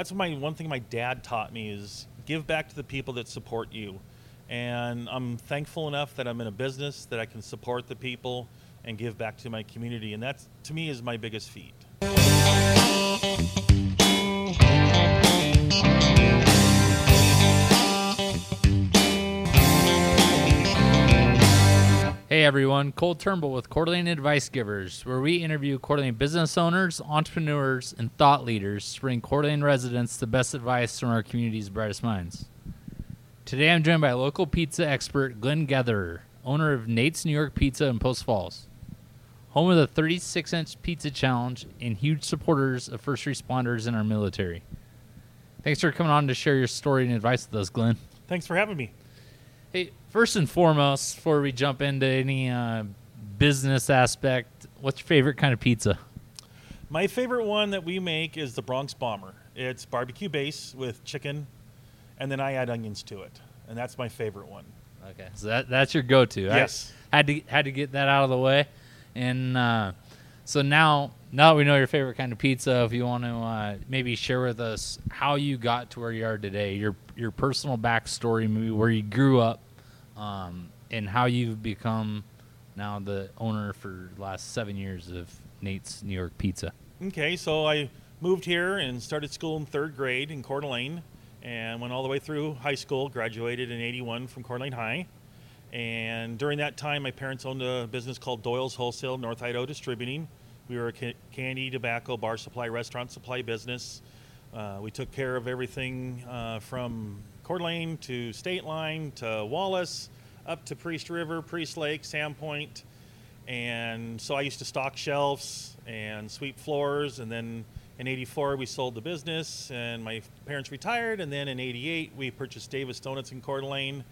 that's my one thing my dad taught me is give back to the people that support you. And I'm thankful enough that I'm in a business that I can support the people and give back to my community. And that's to me is my biggest feat. Hey everyone, Cole Turnbull with Coeur d'Alene Advice Givers, where we interview Coeur d'Alene business owners, entrepreneurs, and thought leaders to bring Coeur d'Alene residents the best advice from our community's brightest minds. Today I'm joined by local pizza expert Glenn Gatherer, owner of Nate's New York Pizza in Post Falls, home of the 36 inch pizza challenge and huge supporters of first responders in our military. Thanks for coming on to share your story and advice with us, Glenn. Thanks for having me. Hey, first and foremost, before we jump into any uh, business aspect, what's your favorite kind of pizza? My favorite one that we make is the Bronx Bomber. It's barbecue base with chicken, and then I add onions to it, and that's my favorite one. Okay, so that that's your go-to. Yes. I had to had to get that out of the way, and uh, so now now that we know your favorite kind of pizza, if you want to uh, maybe share with us how you got to where you are today, your your personal backstory, maybe where you grew up, um, and how you've become now the owner for the last seven years of Nate's New York Pizza. Okay, so I moved here and started school in third grade in Coeur d'Alene and went all the way through high school, graduated in 81 from Coeur d'Alene High. And during that time, my parents owned a business called Doyle's Wholesale North Idaho Distributing. We were a ca- candy, tobacco, bar supply, restaurant supply business. Uh, we took care of everything uh, from Coeur d'Alene to State Line to Wallace, up to Priest River, Priest Lake, Sandpoint. And so I used to stock shelves and sweep floors. And then in 84, we sold the business and my parents retired. And then in 88, we purchased Davis Donuts in Coeur d'Alene.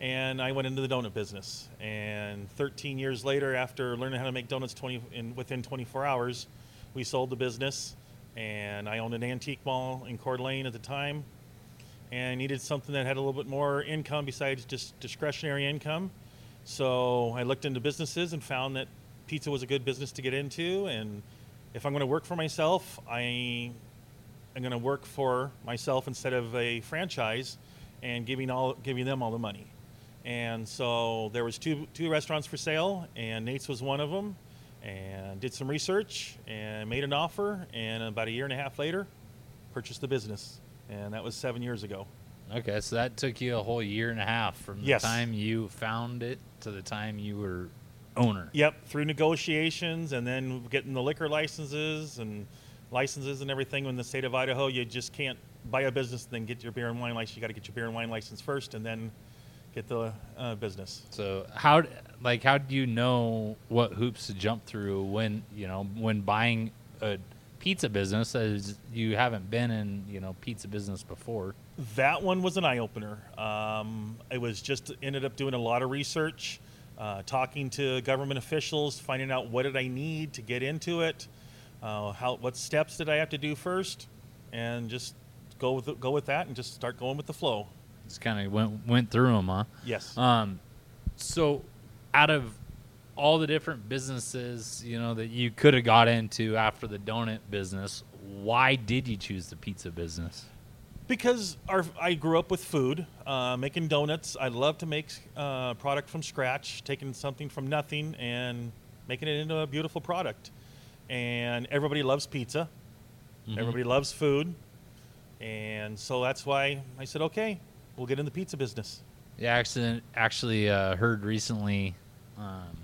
And I went into the donut business. And 13 years later, after learning how to make donuts 20 in, within 24 hours, we sold the business. And I owned an antique mall in Coeur d'Alene at the time and needed something that had a little bit more income besides just discretionary income. So I looked into businesses and found that pizza was a good business to get into. And if I'm going to work for myself, I am going to work for myself instead of a franchise and giving all giving them all the money. And so there was two two restaurants for sale, and Nate's was one of them. And did some research and made an offer, and about a year and a half later, purchased the business, and that was seven years ago. Okay, so that took you a whole year and a half from Yes. the time you found it to the time you were owner. Yep, through negotiations and then getting the liquor licenses and licenses and everything in the state of Idaho. You just can't buy a business and then get your beer and wine license. You got to get your beer and wine license first and then get the uh, business. So how like how do you know what hoops to jump through when you know when buying a pizza business as you haven't been in you know pizza business before? That one was an eye opener. Um, it was just ended up doing a lot of research, uh, talking to government officials, finding out what did I need to get into it, uh, how what steps did I have to do first, and just go with go with that and just start going with the flow. Just kind of went went through them, huh? Yes. Um, so out of all the different businesses you know that you could have got into after the donut business, why did you choose the pizza business? Because our, I grew up with food, uh, making donuts. I love to make uh, product from scratch, taking something from nothing and making it into a beautiful product. And everybody loves pizza. Mhm. Everybody loves food. And so that's why I said, okay, we'll get in the pizza business. Yeah, actually, actually uh, heard recently, um,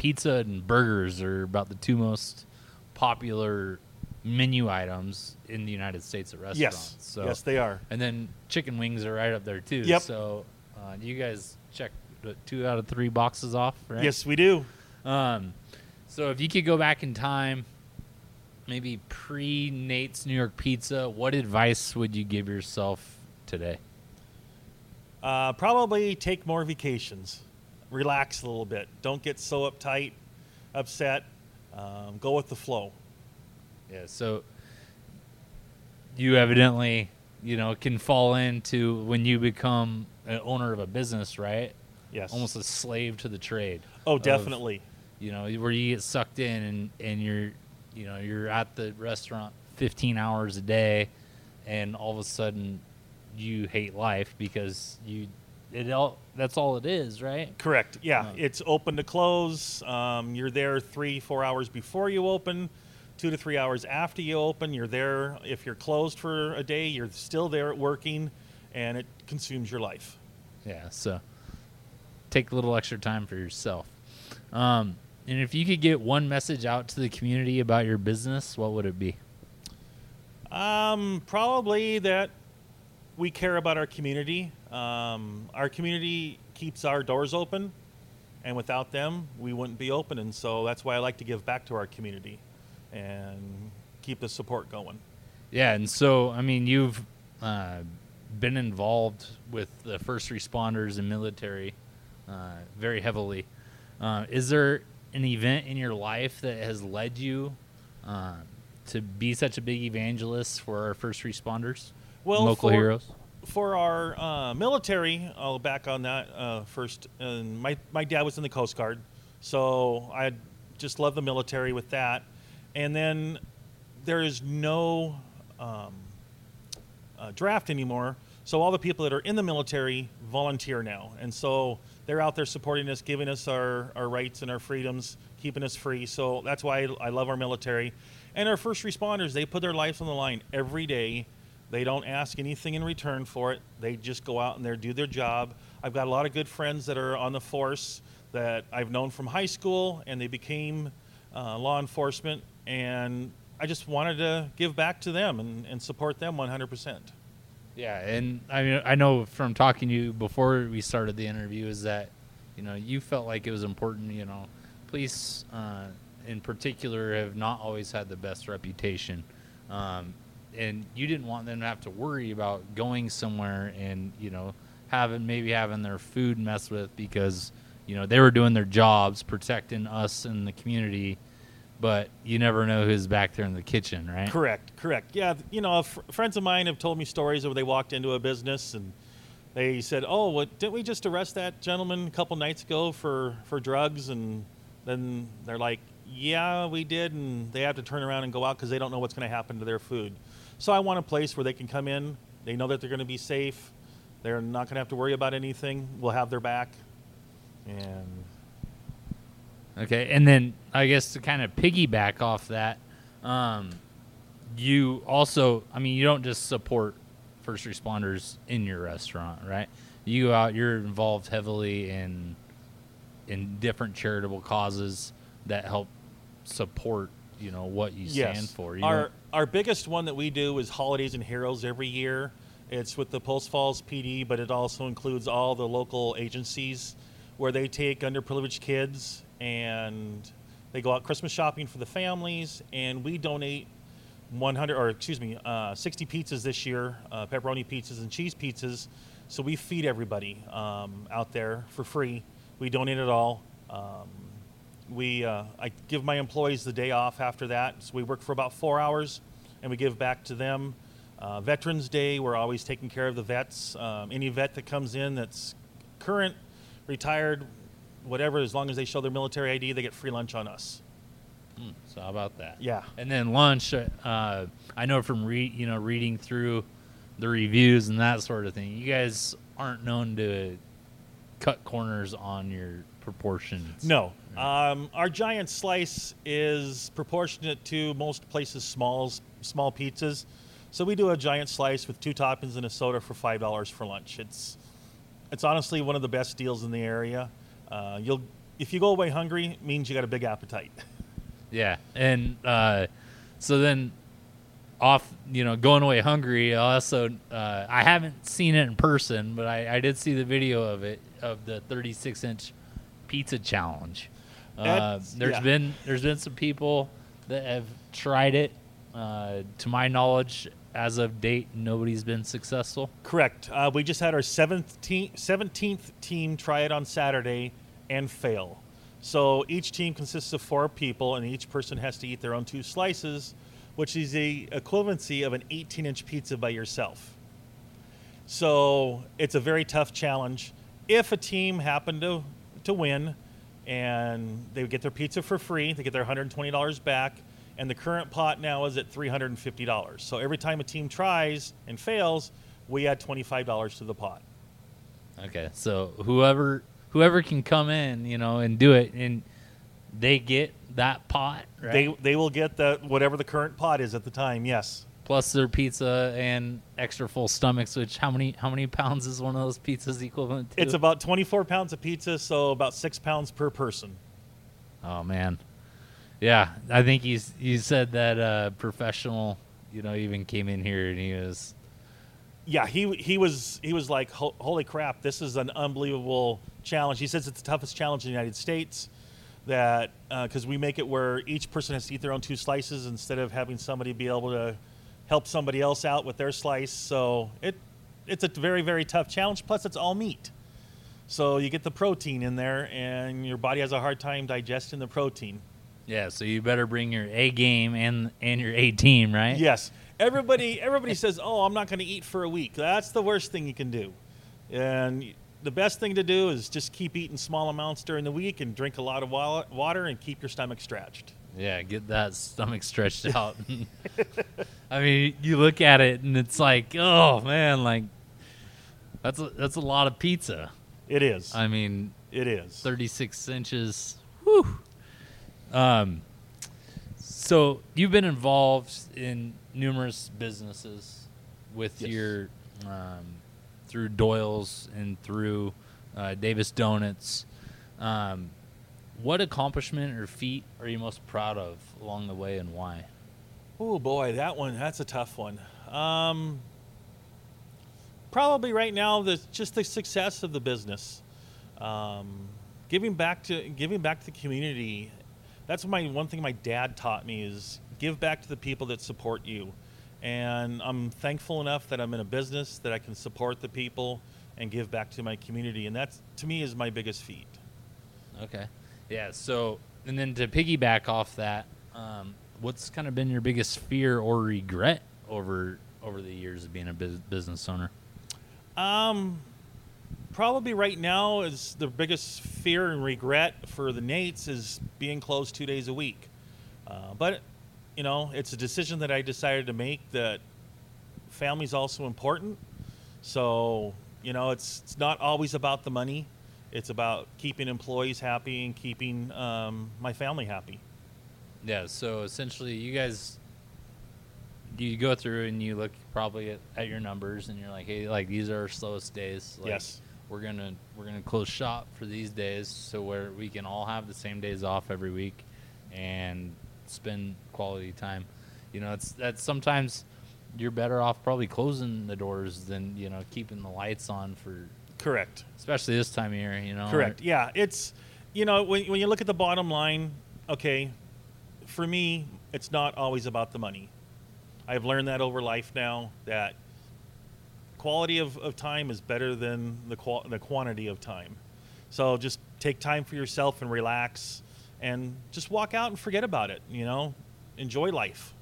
pizza and burgers are about the two most popular menu items in the United States at restaurants. Yes. So, yes, they are. and then chicken wings are right up there too. Yep. So, uh, you guys check two out of three boxes off, right? Yes, we do. Um, so if you could go back in time, maybe pre Nate's New York Pizza, what advice would you give yourself today? Uh, probably take more vacations. Relax a little bit. Don't get so uptight, upset. Um, go with the flow. Yeah, so you evidently, you know, can fall into when you become an owner of a business, right? Yes. Almost a slave to the trade. Oh, of, definitely. you know, where you get sucked in and, and you're, you know, you're at the restaurant 15 hours a day and all of a sudden you hate life because you it all that's all it is, right? Correct. Yeah, it's open to close. Um, you're there three, four hours before you open, two to three hours after you open. You're there. If you're closed for a day, you're still there working, and it consumes your life. Yeah, so take a little extra time for yourself. Um, and if you could get one message out to the community about your business, what would it be? Um, probably that we care about our community. Um, our community keeps our doors open, and without them, we wouldn't be open. And so that's why I like to give back to our community and keep the support going. Yeah, and so I mean, you've uh, been involved with the first responders and military uh, very heavily. Uh, is there an event in your life that has led you uh, to be such a big evangelist for our first responders, Well, local for- heroes? For our uh, military, I'll back on that uh, first. And my my dad was in the Coast Guard, so I just love the military with that. And then there is no um, uh, draft anymore, so all the people that are in the military volunteer now, and so they're out there supporting us, giving us our, our rights and our freedoms, keeping us free. So that's why I, I love our military. And our first responders, they put their lives on the line every day. They don't ask anything in return for it. They just go out and they do their job. I've got a lot of good friends that are on the force that I've known from high school, and they became uh, law enforcement. And I just wanted to give back to them and, and support them 100%. Yeah, and I mean, I know from talking to you before we started the interview is that, you know, you felt like it was important. You know, police uh, in particular have not always had the best reputation, um, and you didn't want them to have to worry about going somewhere and you know having maybe having their food messed with because you know they were doing their jobs protecting us and the community. But you never know who's back there in the kitchen, right? Correct, correct. Yeah, you know, friends of mine have told me stories where they walked into a business and they said, "Oh, what didn't we just arrest that gentleman a couple nights ago for for drugs?" And then they're like, "Yeah, we did," and they have to turn around and go out because they don't know what's going to happen to their food. So I want a place where they can come in. They know that they're going to be safe. They're not going to have to worry about anything. We'll have their back. And Okay, and then I guess to kind of piggyback off that, um, you also, I mean, you don't just support first responders in your restaurant, right? You go out, you're involved heavily in in different charitable causes that help support, you know, what you stand for. You our our biggest one that we do is Holidays and Heroes every year. It's with the Post Falls PD, but it also includes all the local agencies where they take underprivileged kids and they go out Christmas shopping for the families, and we donate 100 or excuse me, uh, 60 pizzas this year, uh, pepperoni pizzas and cheese pizzas. So we feed everybody um, out there for free. We donate it all. Um, we uh, I give my employees the day off after that, so we work for about four hours, and we give back to them. Uh, Veterans Day, we're always taking care of the vets. Um, any vet that comes in that's current, retired, whatever, as long as they show their military ID, they get free lunch on us. Hmm, so how about that? Yeah. And then lunch, uh, I know from re- you know reading through the reviews and that sort of thing, you guys aren't known to cut corners on your proportions. No. Um, our giant slice is proportionate to most places' smalls, small pizzas. So we do a giant slice with two toppings and a soda for five dollars for lunch. It's it's honestly one of the best deals in the area. Uh, you'll if you go away hungry, it means you got a big appetite. Yeah, and uh, so then off, you know, going away hungry. Also, uh, I haven't seen it in person, but I, I did see the video of it of the 36 inch pizza challenge. Uh, there's yeah. been there's been some people that have tried it. Uh, to my knowledge, as of date, nobody's been successful. Correct. Uh, we just had our 17th, 17th team try it on Saturday and fail. So each team consists of four people, and each person has to eat their own two slices, which is the equivalency of an 18 inch pizza by yourself. So it's a very tough challenge. If a team happened to, to win and they would get their pizza for free, they get their $120 back, and the current pot now is at $350. So every time a team tries and fails, we add $25 to the pot. Okay, so whoever whoever can come in, you know, and do it, and they get that pot, right? They they will get the whatever the current pot is at the time. Yes. Plus their pizza and extra full stomachs. Which how many how many pounds is one of those pizzas equivalent to? It's about 24 pounds of pizza, so about six pounds per person. Oh man, yeah. I think he's you said that uh, professional, you know, even came in here and he was Yeah, he he was he was like, holy crap, this is an unbelievable challenge. He says it's the toughest challenge in the United States. That because we make it where each person has to eat their own two slices instead of having somebody be able to help somebody else out with their slice. So it it's a very very tough challenge. Plus, it's all meat. So you get the protein in there, and your body has a hard time digesting the protein. yeah. So you better bring your A game and and your A team, right? Yes. Everybody everybody says, "Oh, I'm not going to eat for a week." That's the worst thing you can do. And the best thing to do is just keep eating small amounts during the week and drink a lot of water and keep your stomach stretched. Yeah, get that stomach stretched out. I mean, you look at it and it's like, oh man, like that's a, that's a lot of pizza. It is. I mean, it is. 36 inches. Whew. Um, so you've been involved in numerous businesses with Yes. your um, through Doyle's and through uh, Davis Donuts. Um, what accomplishment or feat are you most proud of along the way, and why? Oh boy, that one that's a tough one. Um, probably right now the just the success of the business, um, giving back to giving back to the community. That's my one thing my dad taught me is give back to the people that support you, and I'm thankful enough that I'm in a business that I can support the people and give back to my community, and that's to me is my biggest feat. Okay. Yeah. So, and then to piggyback off that, um, what's kind of been your biggest fear or regret over over the years of being a bus- business owner? Um, probably right now is the biggest fear and regret for the Nates is being closed two days a week. Uh, but you know, it's a decision that I decided to make. That family's also important. So you know, it's it's not always about the money. It's about keeping employees happy and keeping um, my family happy. Yeah. So essentially, you guys, you go through and you look probably at, at your numbers, and you're like, hey, like these are our slowest days. Like, Yes. We're gonna we're gonna close shop for these days, so where we can all have the same days off every week, and spend quality time. You know, it's that sometimes you're better off probably closing the doors than you know keeping the lights on for Correct. especially this time of year. You know, Correct. Yeah, it's you know when when you look at the bottom line, okay, for me, it's not always about the money. I've learned that over life now that quality of, of time is better than the qual- the quantity of time. So just take time for yourself and relax, and just walk out and forget about it. You know, enjoy life.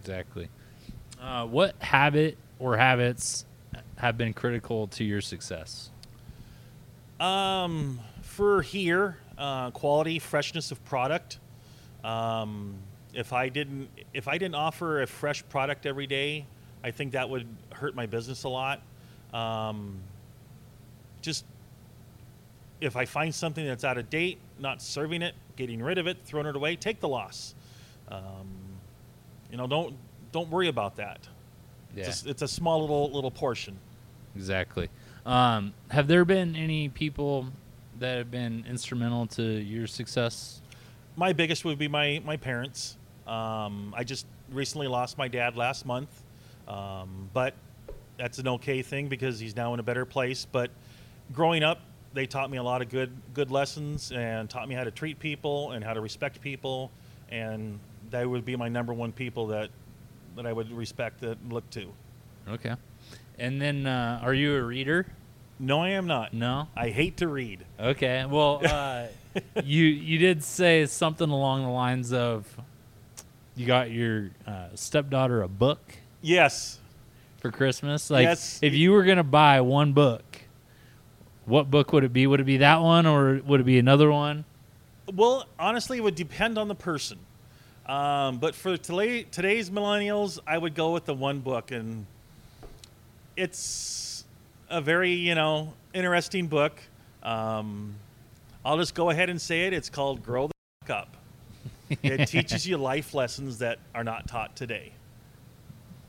Exactly. Uh, what habit or habits have been critical to your success? Um, for here, uh, quality, freshness of product. Um, if I didn't, if I didn't offer a fresh product every day, I think that would hurt my business a lot. Um, just if I find something that's out of date, not serving it, getting rid of it, throwing it away, take the loss. Um, you know, don't don't worry about that. Yeah, It's, a, it's a small little little portion. Exactly. Um, have there been any people that have been instrumental to your success? my biggest would be my my parents. Um, I just recently lost my dad last month, um, but that's an okay thing because he's now in a better place. But growing up, they taught me a lot of good good lessons and taught me how to treat people and how to respect people, and they would be my number one people that that I would respect and look to. Okay. And then, uh, are you a reader? No, I am not. No. I hate to read. Okay. Well, uh, you you did say something along the lines of you got your uh, stepdaughter a book Yes, for Christmas. Like, Yes. if you were gonna buy one book, what book would it be? Would it be that one, or would it be another one? Well, honestly, it would depend on the person. Um, but for today, today's millennials, I would go with the one book, and it's a very you know interesting book. Um, I'll just go ahead and say it. It's called "Grow the F- Up." It teaches you life lessons that are not taught today.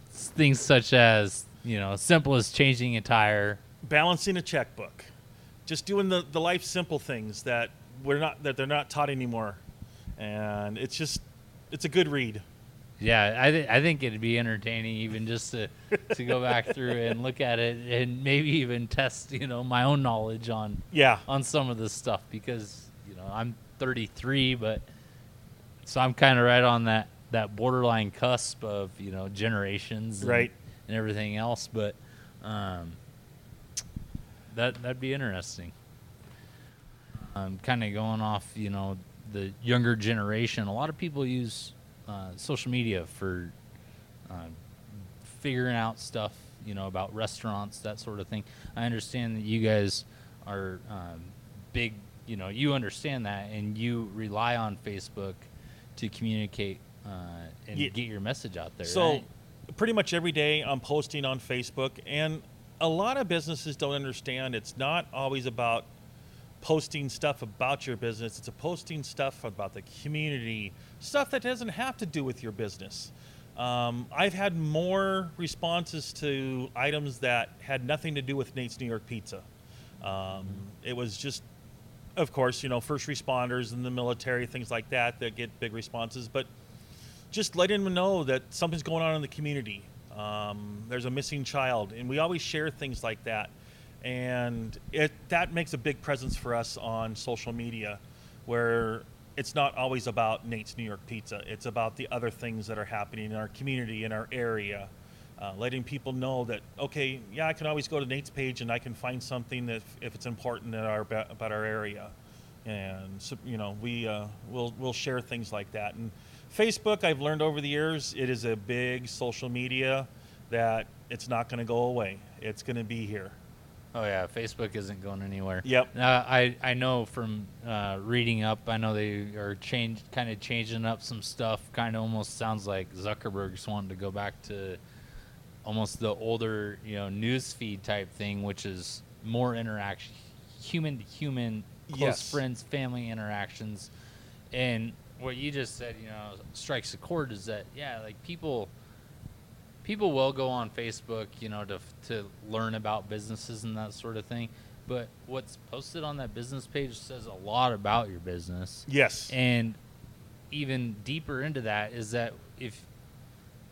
Things such as you know, simple as changing a tire. Balancing a checkbook, just doing the, the life simple things that we're not that they're not taught anymore, and it's just it's a good read. Yeah, I th- I think it'd be entertaining even just to to go back through and look at it and maybe even test you know my own knowledge on Yeah, on some of this stuff because you know I'm 33, but so I'm kind of right on that that borderline cusp of you know generations, and, Right. and everything else. But um, that that'd be interesting. Um, kind of going off, you know, the younger generation. A lot of people use uh, social media for uh, figuring out stuff, you know, about restaurants, that sort of thing. I understand that you guys are um, big, you know, you understand that, and you rely on Facebook to communicate uh, and Ye- get your message out there. So, right? pretty much every day I'm posting on Facebook, and a lot of businesses don't understand it's not always about posting stuff about your business, it's a posting stuff about the community, stuff that doesn't have to do with your business. Um, I've had more responses to items that had nothing to do with Nate's New York Pizza. Um, it was just of course, you know, first responders and the military, things like that, that get big responses. But just letting them know that something's going on in the community. Um, there's a missing child, and we always share things like that, and it that makes a big presence for us on social media, where it's not always about Nate's New York Pizza. It's about the other things that are happening in our community, in our area. Uh, letting people know that okay, yeah, I can always go to Nate's page and I can find something that if, if it's important in our, about our area, and so, you know we uh, will we'll share things like that. And Facebook, I've learned over the years, it is a big social media that it's not going to go away. It's going to be here. Oh yeah, Facebook isn't going anywhere. Yep. Uh, I I know from uh, reading up, I know they are change kind of changing up some stuff. Kind of almost sounds like Zuckerberg's wanting to go back to almost the older, you know, news feed type thing, which is more interaction, human to human, close Yes. friends, family interactions, and what you just said, you know, strikes a chord. Is that yeah, like people people will go on Facebook, you know, to to learn about businesses and that sort of thing. But what's posted on that business page says a lot about your business. Yes. And even deeper into that is that if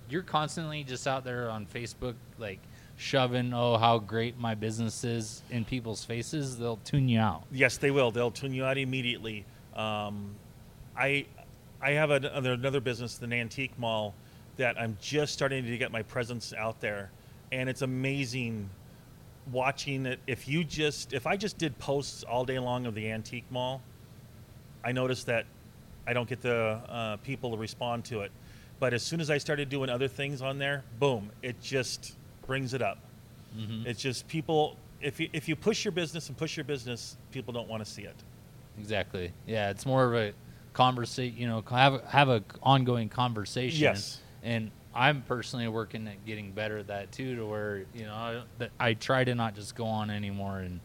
you're constantly just out there on Facebook, like shoving, oh, how great my business is in people's faces, they'll tune you out. Yes, they will. They'll tune you out immediately. Um, I I have another, another business, the Antique Mall, that I'm just starting to get my presence out there, and it's amazing watching it. If you just if I just did posts all day long of the Antique Mall, I noticed that I don't get the uh, people to respond to it. But as soon as I started doing other things on there, boom, it just brings it up. Mm-hmm. It's just people. If you, if you push your business and push your business, people don't want to see it. Exactly. Yeah, it's more of a conversation. You know, have have a ongoing conversation. Yes. And I'm personally working at getting better at that too, to where you know I, that I try to not just go on anymore and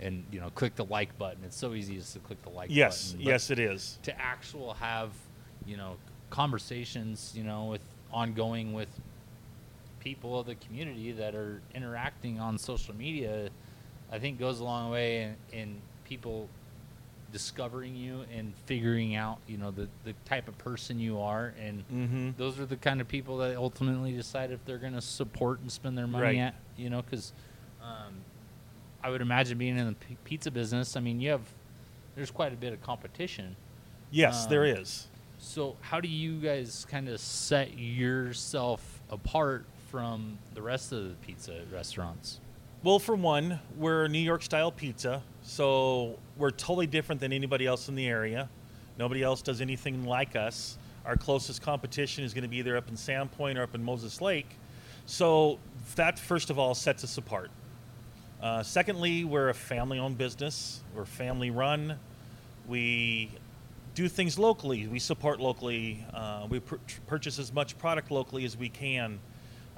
and you know click the like button. It's so easy just to click the like Yes, button. but yes, it is. To actual have you know conversations, you know, with ongoing with people of the community that are interacting on social media, I think goes a long way in, in people discovering you and figuring out, you know, the, the type of person you are. And Mm-hmm. those are the kind of people that ultimately decide if they're going to support and spend their money Right. at, you know, because um, I would imagine being in the p- pizza business, I mean, you have, there's quite a bit of competition. Yes, there Um, is. So, how do you guys kind of set yourself apart from the rest of the pizza restaurants? Well, for one, we're New York style pizza, so we're totally different than anybody else in the area. Nobody else does anything like us. Our closest competition is going to be either up in Sandpoint or up in Moses Lake. So that, first of all, sets us apart. Uh, secondly, we're a family owned business, we're family run. We do things locally. We support locally. Uh, we pur- purchase as much product locally as we can.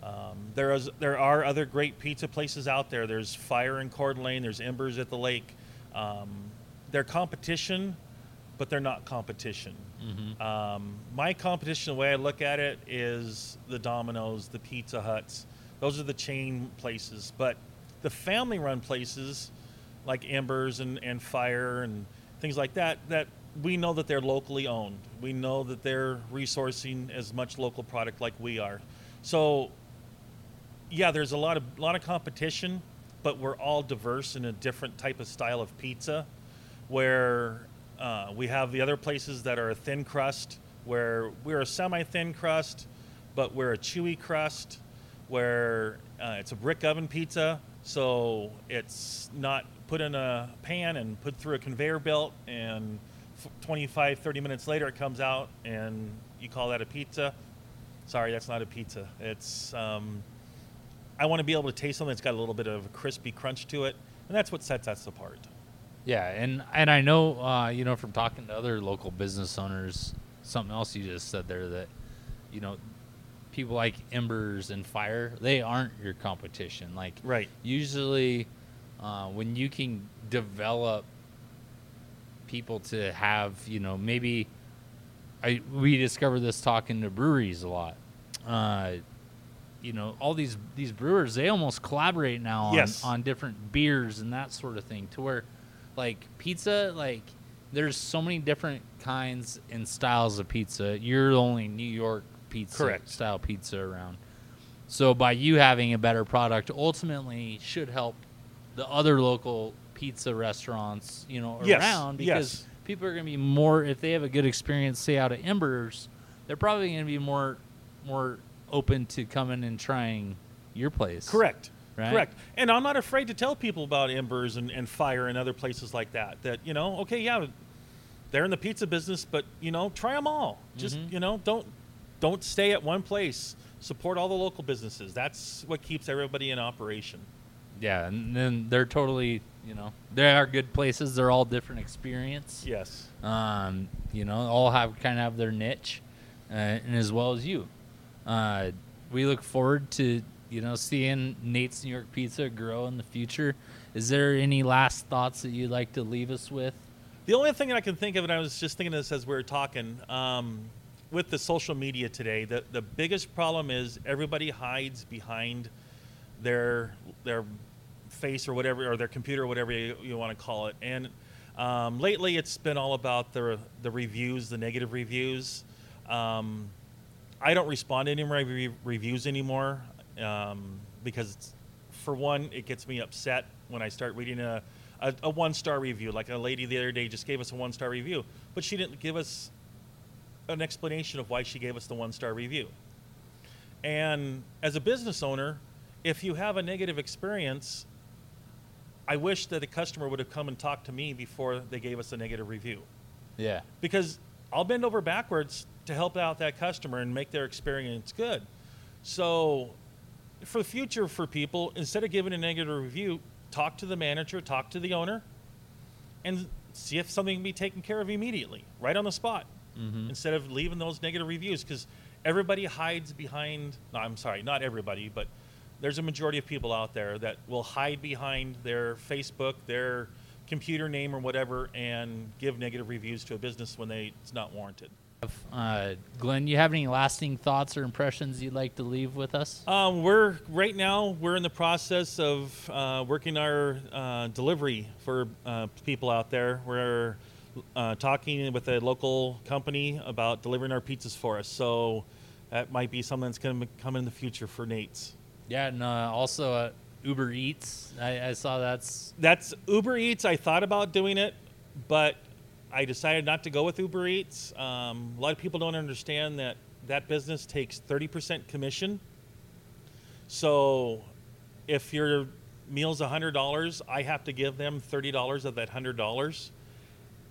Um, there is there are other great pizza places out there. There's Fire in Coeur d'Alene. There's Embers at the Lake. Um, they're competition, but they're not competition. Um, my competition, the way I look at it, is the Domino's, the Pizza Huts. Those are the chain places. But the family-run places, like Embers and, and Fire and things like that, that we know that they're locally owned. We know that they're resourcing as much local product like we are. So yeah, there's a lot of lot of competition, but we're all diverse in a different type of style of pizza. Where uh, we have the other places that are a thin crust, where we're a semi-thin crust, but we're a chewy crust. Where uh, it's a brick oven pizza, so it's not put in a pan and put through a conveyor belt, and f- 25, 30 minutes later it comes out, and you call that a pizza. Sorry, that's not a pizza. It's um, I want to be able to taste something that's got a little bit of a crispy crunch to it, and that's what sets us apart. Yeah, and and I know uh, you know from talking to other local business owners, something else you just said there that you know people like Embers and Fire, they aren't your competition. Like Right. usually uh, when you can develop people to have you know maybe I we discovered this talking to breweries a lot. Uh, you know all these these brewers they almost collaborate now on, Yes. on different beers and that sort of thing to where like pizza like there's so many different kinds and styles of pizza you're the only new york pizza Correct. style pizza around so by you having a better product ultimately should help the other local pizza restaurants you know Yes, around because yes. people are going to be more if they have a good experience say out of embers they're probably going to be more more open to coming and trying your place Correct. Right. Correct. And I'm not afraid to tell people about Embers and, and Fire and other places like that. That you know, okay, yeah, they're in the pizza business, but you know, try them all. Just Mhm. you know, don't don't stay at one place. Support all the local businesses. That's what keeps everybody in operation. Yeah, and then they're totally, you know, they are good places. They're all different experience. Yes. Um, you know, all have kind of have their niche, uh, and as well as you. Uh, we look forward to you know seeing Nate's New York Pizza grow in the future. Is there any last thoughts that you'd like to leave us with? The only thing that I can think of, and I was just thinking this as we were talking, um, with the social media today, the, the biggest problem is everybody hides behind their their face or whatever, or their computer, or whatever you, you want to call it. And um, lately, it's been all about the the reviews, the negative reviews. Um, I don't respond to any re- re- reviews anymore um, because, for one, it gets me upset when I start reading a, a, a one star review. Like a lady the other day just gave us a one star review, but she didn't give us an explanation of why she gave us the one star review. And as a business owner, if you have a negative experience, I wish that a customer would have come and talked to me before they gave us a negative review Yeah. because I'll bend over backwards to help out that customer and make their experience good. So, for the future, for people, instead of giving a negative review, talk to the manager, talk to the owner, and see if something can be taken care of immediately, right on the spot, Mhm. instead of leaving those negative reviews. Because everybody hides behind. No, I'm sorry, not everybody, but there's a majority of people out there that will hide behind their Facebook, their computer name, or whatever, and give negative reviews to a business when they it's not warranted. Uh, Glenn, you have any lasting thoughts or impressions you'd like to leave with us? Um, we're right now we're in the process of uh, working our uh, delivery for uh, people out there. We're uh, talking with a local company about delivering our pizzas for us. So that might be something that's going to come in the future for Nate's. Yeah, and uh, also uh, Uber Eats. I, I saw that's That's Uber Eats. I thought about doing it, but I decided not to go with Uber Eats. Um, a lot of people don't understand that that business takes 30% commission. So if your meal's $100, I have to give them $30 of that $100.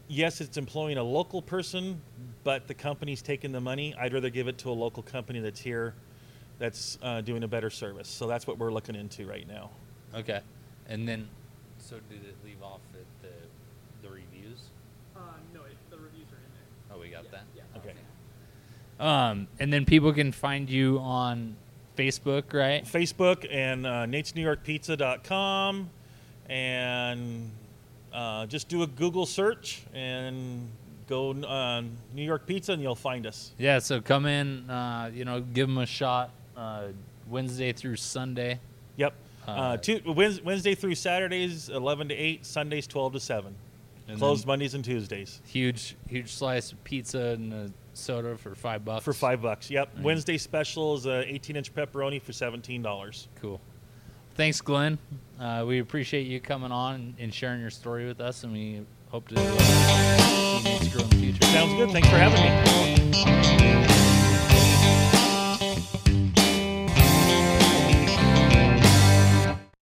Yes, it's employing a local person, but the company's taking the money. I'd rather give it to a local company that's here that's uh, doing a better service. So that's what we're looking into right now. okay. And then, so did it leave off at the the reviews? Uh, no, it, the reviews are in there. Oh, we got that. Okay. Um, and then people can find you on Facebook, right? Facebook and uh, natesnewyorkpizza.com and uh, just do a Google search and go uh, New York Pizza and you'll find us. Yeah. So come in. Uh, you know, give them a shot. Uh, Wednesday through Sunday. Yep. Uh, Uh, two, Wednesday through Saturdays, 11 to 8. Sundays, 12 to 7. And Closed Mondays and Tuesdays Huge, huge slice of pizza and a soda for five bucks. for 5 bucks. Yep. Wednesday special is a 18 inch pepperoni for $17. Cool. Thanks, Glenn. Uh, we appreciate you coming on and, sharing your story with us, and we hope to uh, see you next grow in the future. Sounds good. Thanks for having me.